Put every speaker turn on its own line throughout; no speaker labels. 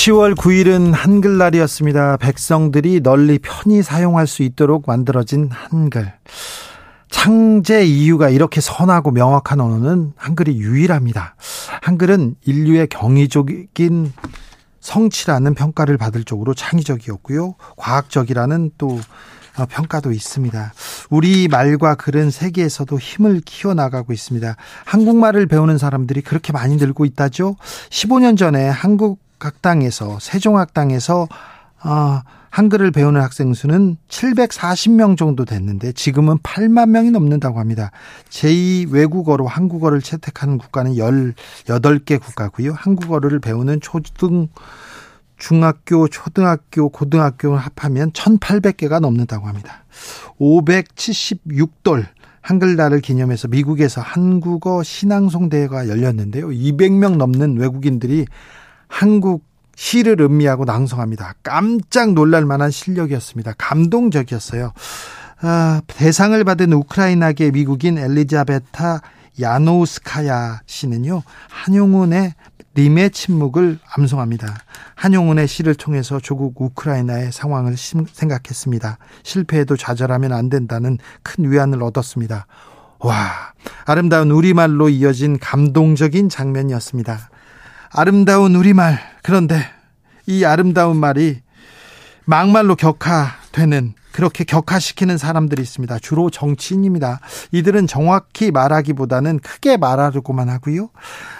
10월 9일은 한글날이었습니다. 백성들이 널리 편히 사용할 수 있도록 만들어진 한글. 창제 이유가 이렇게 선하고 명확한 언어는 한글이 유일합니다. 한글은 인류의 경이적인 성취라는 평가를 받을 쪽으로 창의적이었고요. 과학적이라는 또 어, 평가도 있습니다. 우리 말과 글은 세계에서도 힘을 키워나가고 있습니다. 한국말을 배우는 사람들이 그렇게 많이 늘고 있다죠. 15년 전에 한국 학당에서 세종학당에서 어, 한글을 배우는 학생 수는 740명 정도 됐는데 지금은 8만 명이 넘는다고 합니다. 제2 외국어로 한국어를 채택하는 국가는 18개 국가고요. 한국어를 배우는 초등 중학교, 초등학교, 고등학교를 합하면 1,800개가 넘는다고 합니다. 576돌 한글날을 기념해서 미국에서 한국어 신앙송 대회가 열렸는데요. 200명 넘는 외국인들이 한국 시를 음미하고 낭송합니다. 깜짝 놀랄 만한 실력이었습니다. 감동적이었어요. 아, 대상을 받은 우크라이나계 미국인 엘리자베타 야노우스카야 씨는요, 한용운의 님의 침묵을 암송합니다. 한용운의 시를 통해서 조국 우크라이나의 상황을 생각했습니다. 실패해도 좌절하면 안 된다는 큰 위안을 얻었습니다. 와, 아름다운 우리말로 이어진 감동적인 장면이었습니다. 아름다운 우리말. 그런데 이 아름다운 말이 막말로 격화되는 그렇게 격화시키는 사람들이 있습니다. 주로 정치인입니다. 이들은 정확히 말하기보다는 크게 말하려고만 하고요.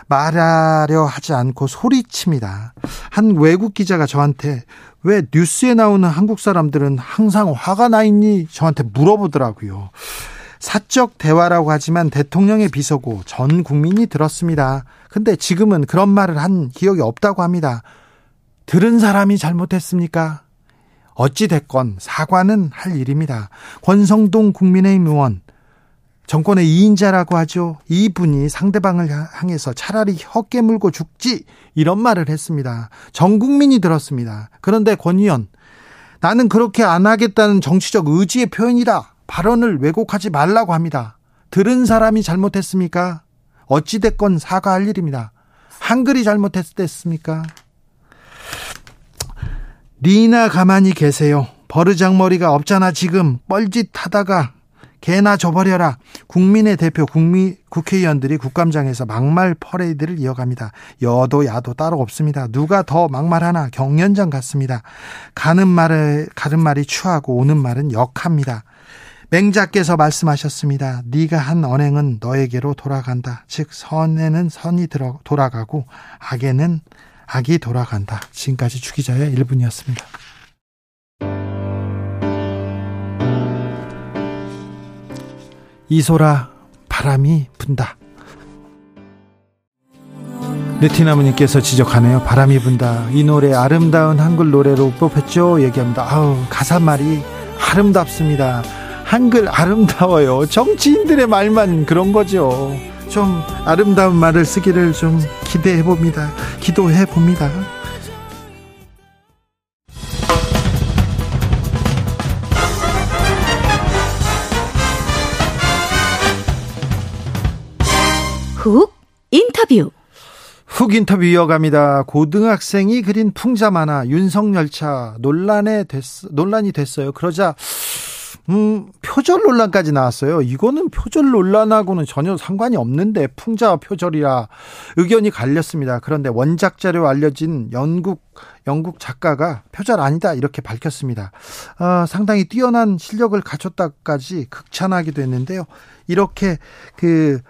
말하려 하지 않고 소리칩니다. 한 외국 기자가 저한테 왜 뉴스에 나오는 한국 사람들은 항상 화가 나 있니? 저한테 물어보더라고요. 사적 대화라고 하지만 대통령의 비서고 전 국민이 들었습니다. 근데 지금은 그런 말을 한 기억이 없다고 합니다. 들은 사람이 잘못했습니까? 어찌됐건 사과는 할 일입니다. 권성동 국민의힘 의원, 정권의 2인자라고 하죠. 이분이 상대방을 향해서 차라리 혀 깨물고 죽지 이런 말을 했습니다. 전 국민이 들었습니다. 그런데 권 의원, 나는 그렇게 안 하겠다는 정치적 의지의 표현이다. 발언을 왜곡하지 말라고 합니다. 들은 사람이 잘못했습니까? 어찌됐건 사과할 일입니다. 한글이 잘못했습니까? 리나 가만히 계세요. 버르장머리가 없잖아 지금 뻘짓하다가 개나 줘버려라. 국민의 대표 국민 국회의원들이 국감장에서 막말 퍼레이드를 이어갑니다. 여도 야도 따로 없습니다. 누가 더 막말하나 경연장 같습니다. 가는 말에 가는 말이 추하고 오는 말은 역합니다. 맹자께서 말씀하셨습니다. 네가 한 언행은 너에게로 돌아간다. 즉 선에는 선이 들어 돌아가고 악에는 악이 돌아간다. 지금까지 주기자의 1분이었습니다. 이소라 바람이 분다. 느티나무님께서 지적하네요. 바람이 분다. 이 노래 아름다운 한글 노래로 뽑혔죠? 얘기합니다. 아우 가사말이 아름답습니다. 한글 아름다워요. 정치인들의 말만 그런 거죠. 좀 아름다운 말을 쓰기를 좀 기대해 봅니다. 기도해 봅니다.
훅 인터뷰
훅 인터뷰 이어갑니다. 고등학생이 그린 풍자 만화 윤석열차 논란에 됐, 논란이 됐어요. 그러자 음, 표절 논란까지 나왔어요. 이거는 표절 논란하고는 전혀 상관이 없는데 풍자와 표절이라 의견이 갈렸습니다. 그런데 원작 자료 알려진 영국 영국 작가가 표절 아니다 이렇게 밝혔습니다. 아, 상당히 뛰어난 실력을 갖췄다까지 극찬하기도 했는데요. 이렇게 그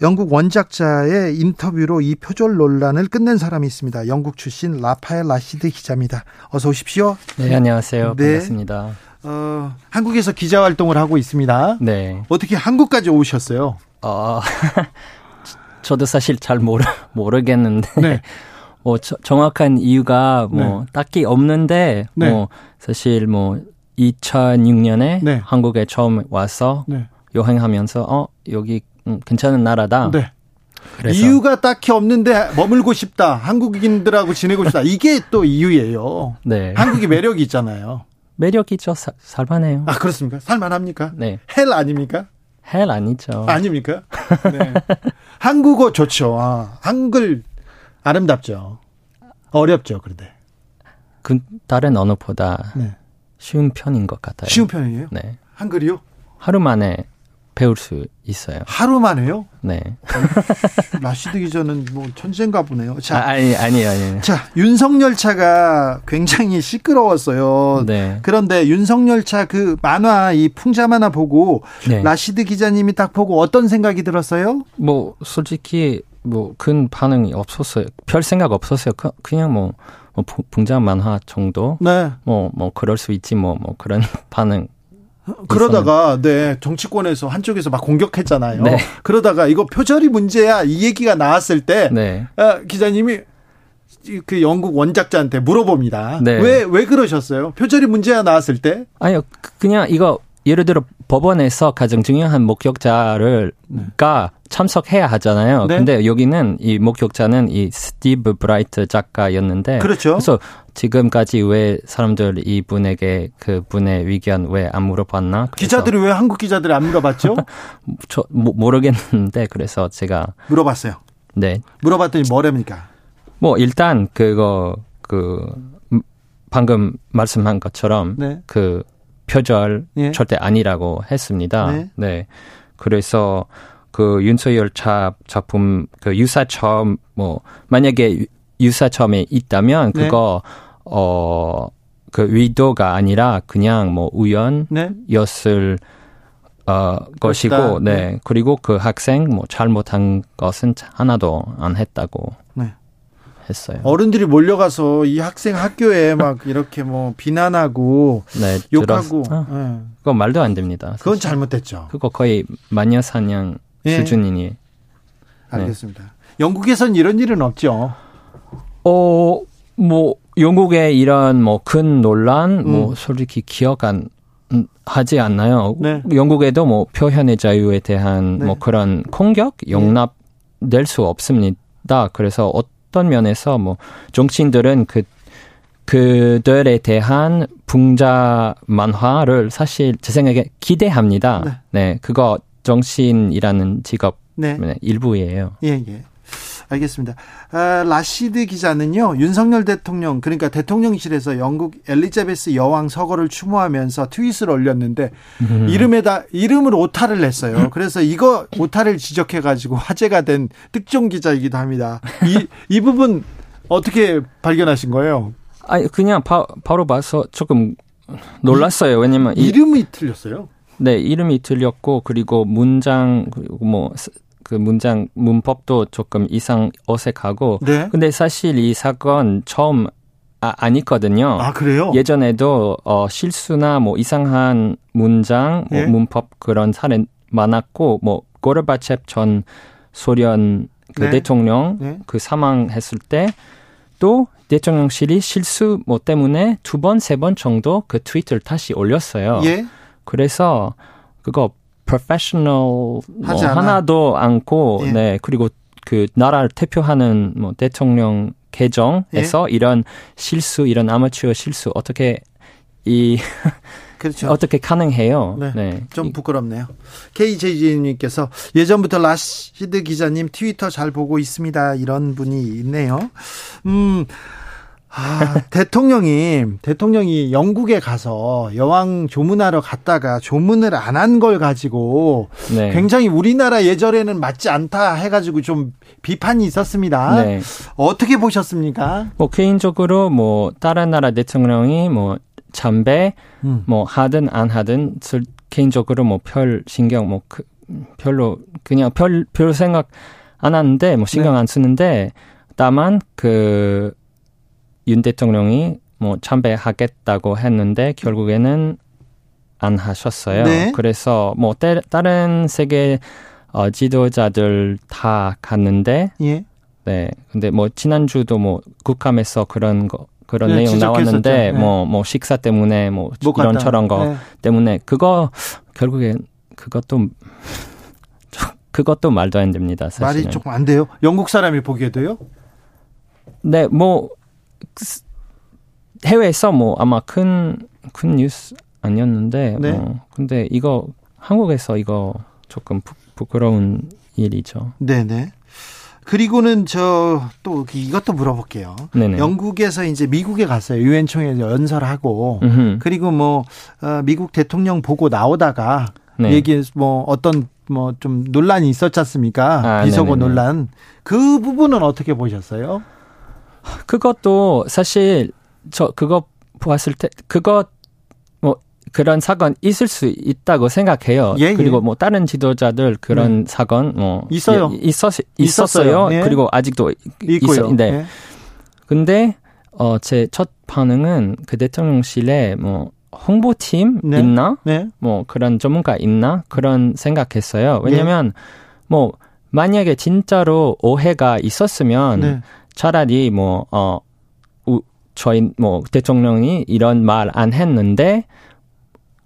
영국 원작자의 인터뷰로 이 표절 논란을 끝낸 사람이 있습니다. 영국 출신 라파엘 라시드 기자입니다. 어서 오십시오.
네, 안녕하세요. 네. 반갑습니다.
어, 한국에서 기자 활동을 하고 있습니다. 네. 어떻게 한국까지 오셨어요? 어,
저도 사실 잘 모르, 모르겠는데. 네. 뭐 저, 정확한 이유가 뭐 네. 딱히 없는데 네. 뭐 사실 뭐 2006년에 네. 한국에 처음 와서 네. 여행하면서 어 여기 음, 괜찮은 나라다. 네.
그래서. 이유가 딱히 없는데 머물고 싶다. 한국인들하고 지내고 싶다. 이게 또 이유예요. 네. 한국이 매력이 있잖아요.
매력 있죠. 사, 살만해요.
아 그렇습니까? 살만합니까? 네. 헬 아닙니까?
헬 아니죠.
아닙니까? 네. 한국어 좋죠. 아, 한글 아름답죠. 어렵죠. 그런데.
그 다른 언어보다 네. 쉬운 편인 것 같아요.
쉬운 편이에요? 네. 한글이요?
하루 만에 배울 수 있어요.
하루 만에요?
네.
라시드 기자는 뭐 천재인가 보네요.
자, 아, 아니 아니요 아니요.
자 윤석열차가 굉장히 시끄러웠어요. 네. 그런데 윤석열차 그 만화 이 풍자 만화 보고 네. 라시드 기자님이 딱 보고 어떤 생각이 들었어요?
뭐 솔직히 뭐 큰 반응이 없었어요. 별 생각 없었어요. 그, 그냥 뭐, 뭐 풍자 만화 정도. 네. 뭐뭐 뭐 그럴 수 있지 뭐뭐 뭐 그런 반응
그러다가 네 정치권에서 한쪽에서 막 공격했잖아요. 네. 그러다가 이거 표절이 문제야 이 얘기가 나왔을 때 네. 아, 기자님이 그 영국 원작자한테 물어봅니다. 왜왜 네. 왜 그러셨어요? 표절이 문제야 나왔을 때?
아니요, 그냥 이거 예를 들어 법원에서 가장 중요한 목격자를 네. 가 참석해야 하잖아요. 네. 근데 여기는 이 목격자는 이 스티브 브라이트 작가였는데
그렇죠.
그래서 지금까지 왜 사람들 이 분에게 그 분의 의견 왜 안 물어봤나?
기자들이 왜 한국 기자들이 안 물어봤죠?
저 모르겠는데 그래서 제가
물어봤어요.
네.
물어봤더니 뭐랍니까?
뭐 일단 그거 그 방금 말씀한 것처럼 네. 그 표절 예. 절대 아니라고 했습니다. 네. 네. 그래서 그 윤석열 차 작품 그 유사처음 뭐 만약에 유사처음에 있다면 네. 그거 네. 어, 어그 의도가 아니라 그냥 뭐 우연이었을 네. 어 것이고 네. 네. 그리고 그 학생 뭐 잘못한 것은 하나도 안 했다고 네. 했어요.
어른들이 몰려가서 이 학생 학교에 막 이렇게 뭐 비난하고 네, 욕하고
어, 네. 그건 말도 안 됩니다.
사실. 그건 잘못됐죠.
그거 거의 마녀 사냥 예. 수준이니. 네.
알겠습니다. 네. 영국에선 이런 일은 없죠.
어, 뭐 영국의 이런 뭐 큰 논란 뭐 음. 뭐 솔직히 기억 안 하지 않나요? 네. 영국에도 뭐 표현의 자유에 대한 네. 뭐 그런 공격 용납 될 수 없습니다. 그래서 어떤 면에서 뭐 정치인들은 그 그들에 대한 풍자 만화를 사실 제 생각에 기대합니다. 네, 네 그거 정치인이라는 직업 네. 일부예요.
예, 예. 알겠습니다. 아, 라시드 기자는요, 윤석열 대통령, 그러니까 대통령실에서 영국 엘리자베스 여왕 서거를 추모하면서 트윗을 올렸는데, 음. 이름에다, 이름을 오타를 냈어요. 그래서 이거 오타를 지적해가지고 화제가 된 특종 기자이기도 합니다. 이, 이 부분 어떻게 발견하신 거예요?
아니, 그냥 바, 바로 봐서 조금 놀랐어요. 왜냐면.
이름이 틀렸어요?
네, 이름이 틀렸고, 그리고 문장, 그리고 뭐, 그 문장 문법도 조금 이상 어색하고 네. 근데 사실 이 사건 처음 아, 아니거든요.
아, 그래요?
예전에도 어 실수나 뭐 이상한 문장, 뭐 예? 문법 그런 사례 많았고 뭐 고르바첵 전 소련 그 네. 대통령 네. 그 사망했을 때 또 대통령실이 실수 뭐 때문에 두 번, 세 번 정도 그 트위터를 다시 올렸어요. 예? 그래서 그거 professional 뭐 하나도 않고 예. 네 그리고 그 나라를 대표하는 뭐 대통령 계정에서 예. 이런 실수 이런 아마추어 실수 어떻게 이 그렇죠. 어떻게 가능해요?
네. 네. 좀 부끄럽네요. KJG님께서 예전부터 라시드 기자님 트위터 잘 보고 있습니다. 이런 분이 있네요. 음, 아, 대통령이 대통령이 영국에 가서 여왕 조문하러 갔다가 조문을 안 한 걸 가지고 네. 굉장히 우리나라 예절에는 맞지 않다 해가지고 좀 비판이 있었습니다. 네. 어떻게 보셨습니까?
뭐 개인적으로 뭐 다른 나라 대통령이 뭐 참배 음. 뭐 하든 안 하든 개인적으로 뭐 별 신경 뭐 그, 별로 그냥 별 별 생각 안 하는데 뭐 신경 네. 안 쓰는데 다만 그 윤 대통령이 뭐 참배하겠다고 했는데 결국에는 안 하셨어요. 네. 그래서 뭐 때, 다른 세계 어, 지도자들 다 갔는데 예. 네. 근데 뭐 지난주도 뭐 국감에서 그런 거 그런 네, 내용 나왔는데 뭐뭐 네. 뭐 식사 때문에 뭐 이런저런 거 네. 때문에 그거 결국에 그것도 그것도 말도 안 됩니다. 사실은.
말이 조금 안 돼요. 영국 사람이 보기에도요?
네, 뭐 해외에서 뭐 아마 큰 큰 뉴스 아니었는데 네. 뭐 근데 이거 한국에서 이거 조금 부, 부끄러운 일이죠.
네, 네. 그리고는 저 또 이것도 물어볼게요. 네네. 영국에서 이제 미국에 갔어요. 유엔 총회 연설하고 음흠. 그리고 뭐 어, 미국 대통령 보고 나오다가 네. 얘기 뭐 어떤 뭐 좀 논란이 있었지 않습니까? 아, 비서고 네네네. 논란. 그 부분은 어떻게 보셨어요?
그것도 사실 저 그거 보았을 때 그것 뭐 그런 사건 있을 수 있다고 생각해요. 예, 예. 그리고 뭐 다른 지도자들 그런 네. 사건 뭐
있어요.
예, 있었 있었어요. 예. 그리고 아직도 있고요. 있어, 네. 예. 근데 어 제 첫 반응은 그 대통령실에 뭐 홍보팀 네. 있나? 네. 뭐 그런 전문가 있나? 그런 생각했어요. 왜냐면 네. 뭐 만약에 진짜로 오해가 있었으면 네. 차라리 뭐어 저희 뭐 대통령이 이런 말 안 했는데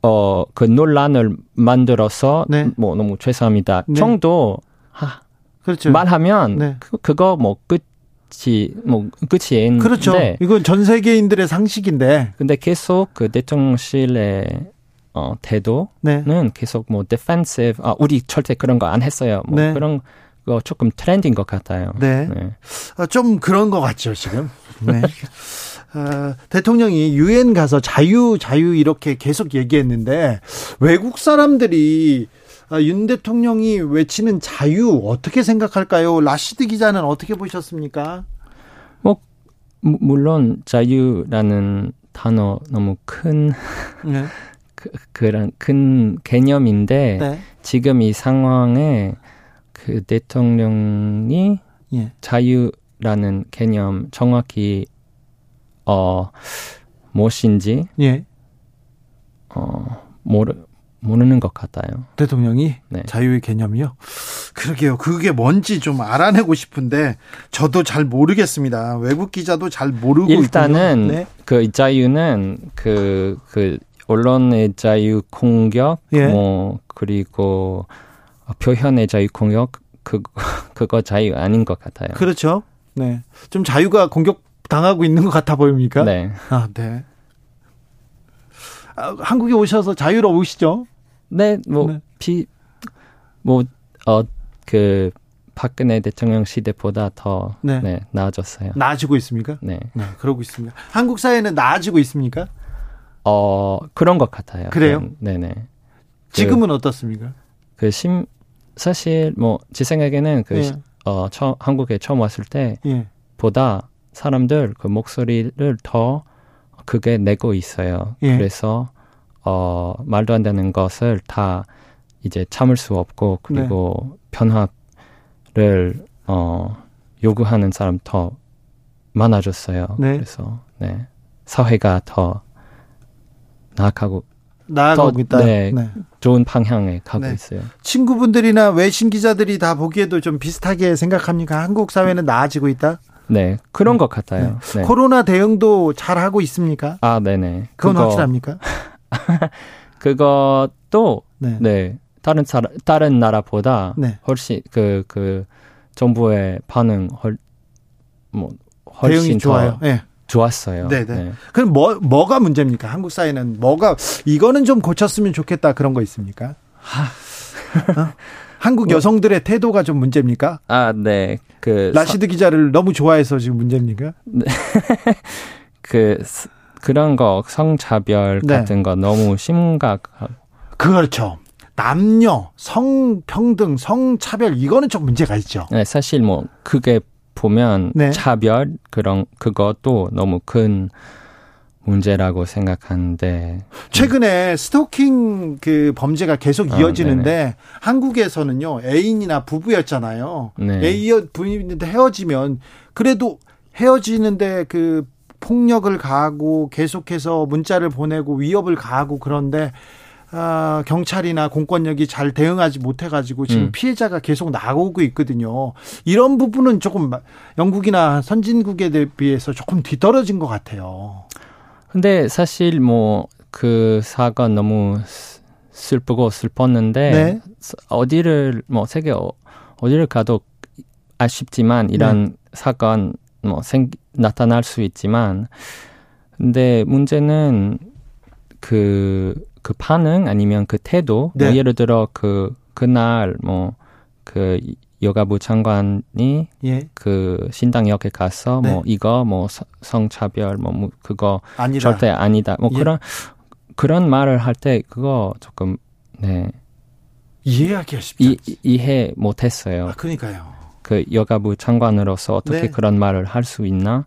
어 그 논란을 만들어서 네. 뭐 너무 죄송합니다 네. 정도 하, 그렇죠. 말하면 네. 그, 그거 뭐 끝이 뭐 끝이인
그렇죠. 이건 전 세계인들의 상식인데
근데 계속 그 대통령실의 어 태도는 네. 계속 뭐 defensive 아 우리 절대 그런 거 안 했어요. 뭐 네. 그런 거 조금 트렌드인 것 같아요.
네. 네. 아, 좀 그런 것 같죠 지금. 네. 어, 대통령이 유엔 가서 자유 자유 이렇게 계속 얘기했는데 외국 사람들이 아, 윤 대통령이 외치는 자유 어떻게 생각할까요? 라시드 기자는 어떻게 보셨습니까?
뭐 물론 자유라는 단어 너무 큰 네. 그, 그런 큰 개념인데 네. 지금 이 상황에 그 대통령이 예. 자유라는 개념 정확히 어 무엇인지 예. 어 모르 모르는 것 같아요.
대통령이 네. 자유의 개념이요. 그러게요. 그게 뭔지 좀 알아내고 싶은데 저도 잘 모르겠습니다. 외국 기자도 잘 모르고
일단은 네. 그 자유는 그그 그 언론의 자유 공격 예. 뭐 그리고 표현의 자유 공격 그 그거 자유 아닌 것 같아요.
그렇죠. 네. 좀 자유가 공격 당하고 있는 것 같아 보입니까?
네.
아, 네. 아, 한국에 오셔서 자유로우시죠?
네, 뭐, 네. 비, 뭐, 어, 그, 박근혜 대통령 시대보다 더, 네. 네, 나아졌어요.
나아지고 있습니까?
네.
네, 그러고 있습니다. 한국 사회는 나아지고 있습니까?
어, 그런 것 같아요.
그래요?
네, 네.
지금은 그, 어떻습니까?
그 심, 사실 뭐, 제 생각에는 그, 예. 어, 처, 한국에 처음 왔을 때, 예. 보다 사람들 그 목소리를 더 크게 내고 있어요. 예. 그래서 어 말도 안 되는 것을 다 이제 참을 수 없고 그리고 네. 변화를 어 요구하는 사람 더 많아졌어요. 네. 그래서 네 사회가 더 나아가고
나아가고 있다.
네, 네, 좋은 방향에 가고 네. 있어요.
친구분들이나 외신 기자들이 다 보기에도 좀 비슷하게 생각합니까? 한국 사회는 나아지고 있다?
네, 그런 것 같아요.
네. 네. 코로나 대응도 잘 하고 있습니까?
아, 네네.
그건 그거, 확실합니까?
그것도 네. 네. 다른 사 다른 나라보다 네. 훨씬 그그 그 정부의 반응 헐 뭐 훨씬
좋아요. 네.
좋았어요.
네네. 네. 그럼 뭐 뭐가 문제입니까? 한국 사회는 뭐가 이거는 좀 고쳤으면 좋겠다 그런 거 있습니까? 어? 한국 뭐 여성들의 태도가 좀 문제입니까?
아, 네.
그 라시드 서... 기자를 너무 좋아해서 지금 문제입니까? 네.
그 그런 거 성차별 네. 같은 거 너무 심각.
그렇죠. 남녀 성평등 성차별 이거는 좀 문제가 있죠.
네, 사실 뭐 그게 보면 네. 차별 그런 그것도 너무 큰 문제라고 생각하는데
최근에 스토킹 그 범죄가 계속 아, 이어지는데 아, 한국에서는요 애인이나 부부였잖아요. 네. 애인 부인인데 헤어지면 그래도 헤어지는데 그 폭력을 가하고 계속해서 문자를 보내고 위협을 가하고 그런데 어, 경찰이나 공권력이 잘 대응하지 못해가지고 지금 음. 피해자가 계속 나오고 있거든요. 이런 부분은 조금 영국이나 선진국에 비해서 조금 뒤떨어진 것 같아요.
근데 사실 뭐 그 사건 너무 슬프고 슬펐는데 네. 어디를 뭐 세계 어, 어디를 가도 아쉽지만 이런 네. 사건 뭐 생, 나타날 수 있지만 근데 문제는 그, 그 반응 아니면 그 태도 뭐 네. 뭐 예를 들어 그 그날 뭐 그 여가부 장관이 예. 그 신당역에 가서 네. 뭐 이거 뭐 성차별 뭐, 뭐 그거 아니다. 절대 아니다 뭐 예. 그런 그런 말을 할 때 그거 조금 네
이해하기가 쉽지
이, 이해 못했어요.
아, 그러니까요.
그 여가부 장관으로서 어떻게 네. 그런 말을 할 수 있나?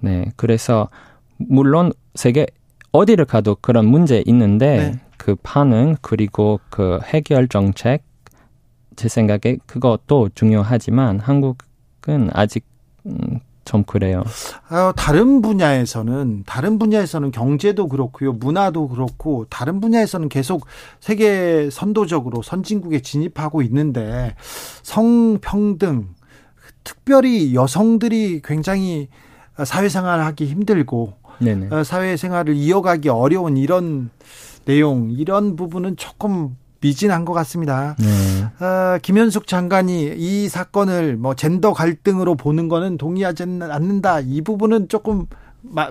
네, 그래서 물론 세계 어디를 가도 그런 문제 있는데 네. 그 반응 그리고 그 해결 정책 제 생각에 그것도 중요하지만 한국은 아직 음, 좀 그래요.
어, 다른 분야에서는 다른 분야에서는 경제도 그렇고요, 문화도 그렇고 다른 분야에서는 계속 세계 선도적으로 선진국에 진입하고 있는데 성평등 특별히 여성들이 굉장히 사회생활하기 힘들고 네네. 어, 사회생활을 이어가기 어려운 이런 내용 이런 부분은 조금 미진한 것 같습니다. 네. 어, 김현숙 장관이 이 사건을 뭐 젠더 갈등으로 보는 거는 동의하지 않는다. 이 부분은 조금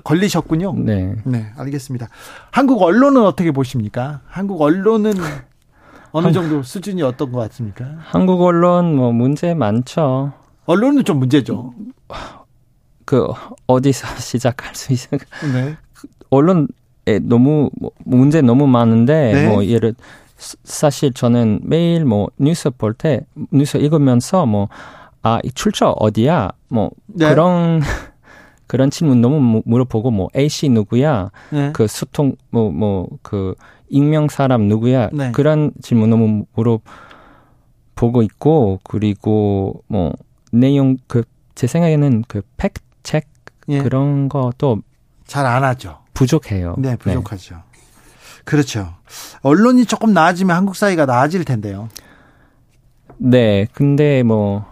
걸리셨군요. 네. 네, 알겠습니다. 한국 언론은 어떻게 보십니까? 한국 언론은 어느 정도 수준이 어떤 것 같습니까?
한국 언론 뭐 문제 많죠.
언론은 좀 문제죠.
그 어디서 시작할 수 있을까? 네. 언론에 너무 뭐 문제 너무 많은데 네. 뭐 예를 사실 저는 매일 뭐 뉴스 볼 때 뉴스 읽으면서 뭐 아, 이 출처 어디야? 뭐 네. 그런 그런 질문 너무 물어보고 뭐 A 씨 누구야? 네. 그 소통 뭐 뭐 그 익명 사람 누구야? 네. 그런 질문 너무 물어보고 있고 그리고 뭐 내용 그 제 생각에는 그 팩트 책 예. 그런 것도
잘 안 하죠.
부족해요.
네, 부족하죠. 네. 그렇죠. 언론이 조금 나아지면 한국 사회가 나아질 텐데요.
네, 근데 뭐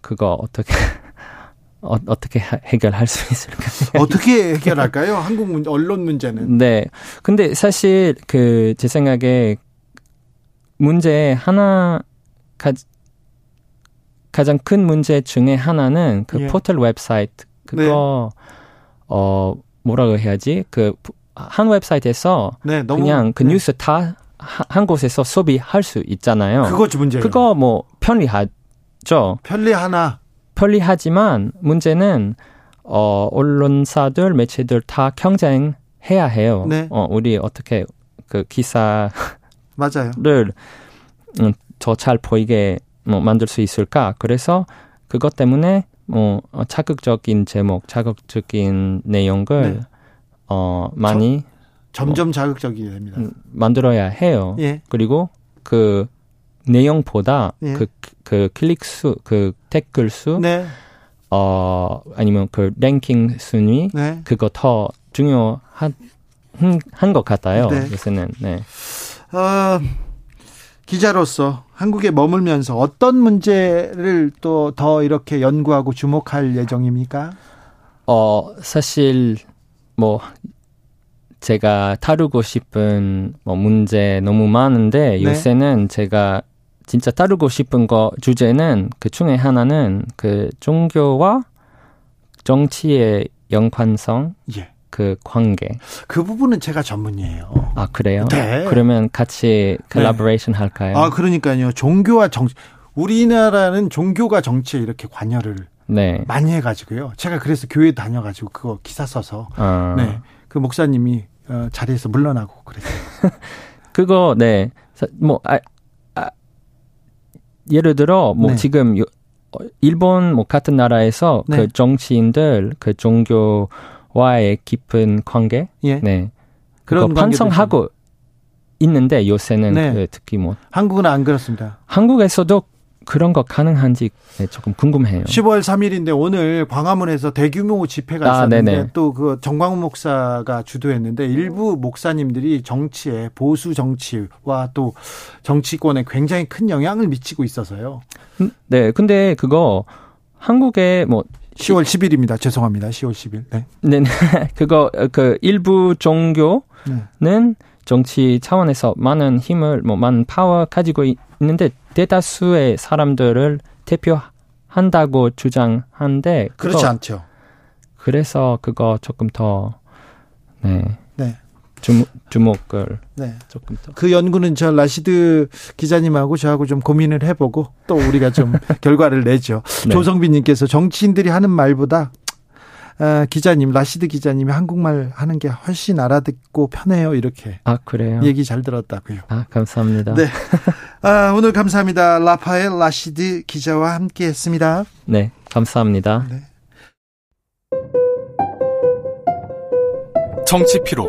그거 어떻게 어, 어떻게 해결할 수 있을까요?
어떻게 해결할까요? 한국 문, 언론 문제는.
네. 근데 사실 그 제 생각에 문제 하나 가, 가장 큰 문제 중에 하나는 그 예. 포털 웹사이트 그거 네. 어 뭐라고 해야지 그 한 웹사이트에서 네, 너무, 그냥 그 네. 뉴스 다 한 곳에서 소비할 수 있잖아요.
그거지 문제.
그거 뭐 편리하죠.
편리하나.
편리하지만 문제는 어 언론사들 매체들 다 경쟁해야 해요. 네. 어 우리 어떻게 그 기사를
맞아요.
음, 더 잘 보이게 뭐 만들 수 있을까? 그래서 그것 때문에 뭐 어, 자극적인 제목, 자극적인 내용을 네. 어 많이
저, 점점 뭐, 자극적이 됩니다. 음,
만들어야 해요. 예. 그리고 그 내용보다 예. 그, 그 클릭 수, 그 댓글 수, 네. 어, 아니면 그 랭킹 순위, 네. 그거 더 중요한, 한 것 같아요. 네. 요새는, 네. 어,
기자로서 한국에 머물면서 어떤 문제를 또 더 이렇게 연구하고 주목할 예정입니까?
어, 사실 뭐 제가 다루고 싶은 뭐 문제 너무 많은데 네. 요새는 제가 진짜 다루고 싶은 거 주제는 그 중에 하나는 그 종교와 정치의 연관성. 예. 그 관계.
그 부분은 제가 전문이에요.
아, 그래요? 네. 그러면 같이 콜라보레이션 네. 할까요?
아, 그러니까요. 종교와 정치. 우리나라는 종교가 정치에 이렇게 관여를 네. 많이 해가지고요. 제가 그래서 교회 다녀가지고 그거 기사 써서 아. 네. 그 목사님이 어, 자리에서 물러나고 그랬어요.
그거 네. 뭐 아, 아, 예를 들어 뭐 네. 지금 어, 일본 뭐 같은 나라에서 네. 그 정치인들 그 종교 와의 깊은 관계, 예. 네, 그런 반성하고 있는데 요새는 네. 그 특히 뭐
한국은 안 그렇습니다.
한국에서도 그런 거 가능한지 네, 조금 궁금해요.
10월 3일인데 오늘 광화문에서 대규모 집회가 아, 있었는데 또 그 정광훈 목사가 주도했는데 일부 목사님들이 정치에 보수 정치와 또 정치권에 굉장히 큰 영향을 미치고 있어서요.
음, 네, 근데 그거 한국에 뭐
10월 10일입니다. 죄송합니다. 10월 10일. 네.
네, 그거 그 일부 종교는 네. 정치 차원에서 많은 힘을 뭐 많은 파워 가지고 있는데 대다수의 사람들을 대표한다고 주장하는데
그렇지 않죠.
그래서 그거 조금 더 네. 네. 주목, 주목을 네. 조금 더.
그 연구는 저 라시드 기자님하고 저하고 좀 고민을 해보고 또 우리가 좀 결과를 내죠. 네. 조성빈님께서 정치인들이 하는 말보다 아, 기자님 라시드 기자님이 한국말 하는 게 훨씬 알아듣고 편해요 이렇게.
아 그래요?
얘기 잘 들었다고요.
아 감사합니다.
네. 아, 오늘 감사합니다. 라파엘 라시드 기자와 함께했습니다.
네, 감사합니다. 네.
정치 피로,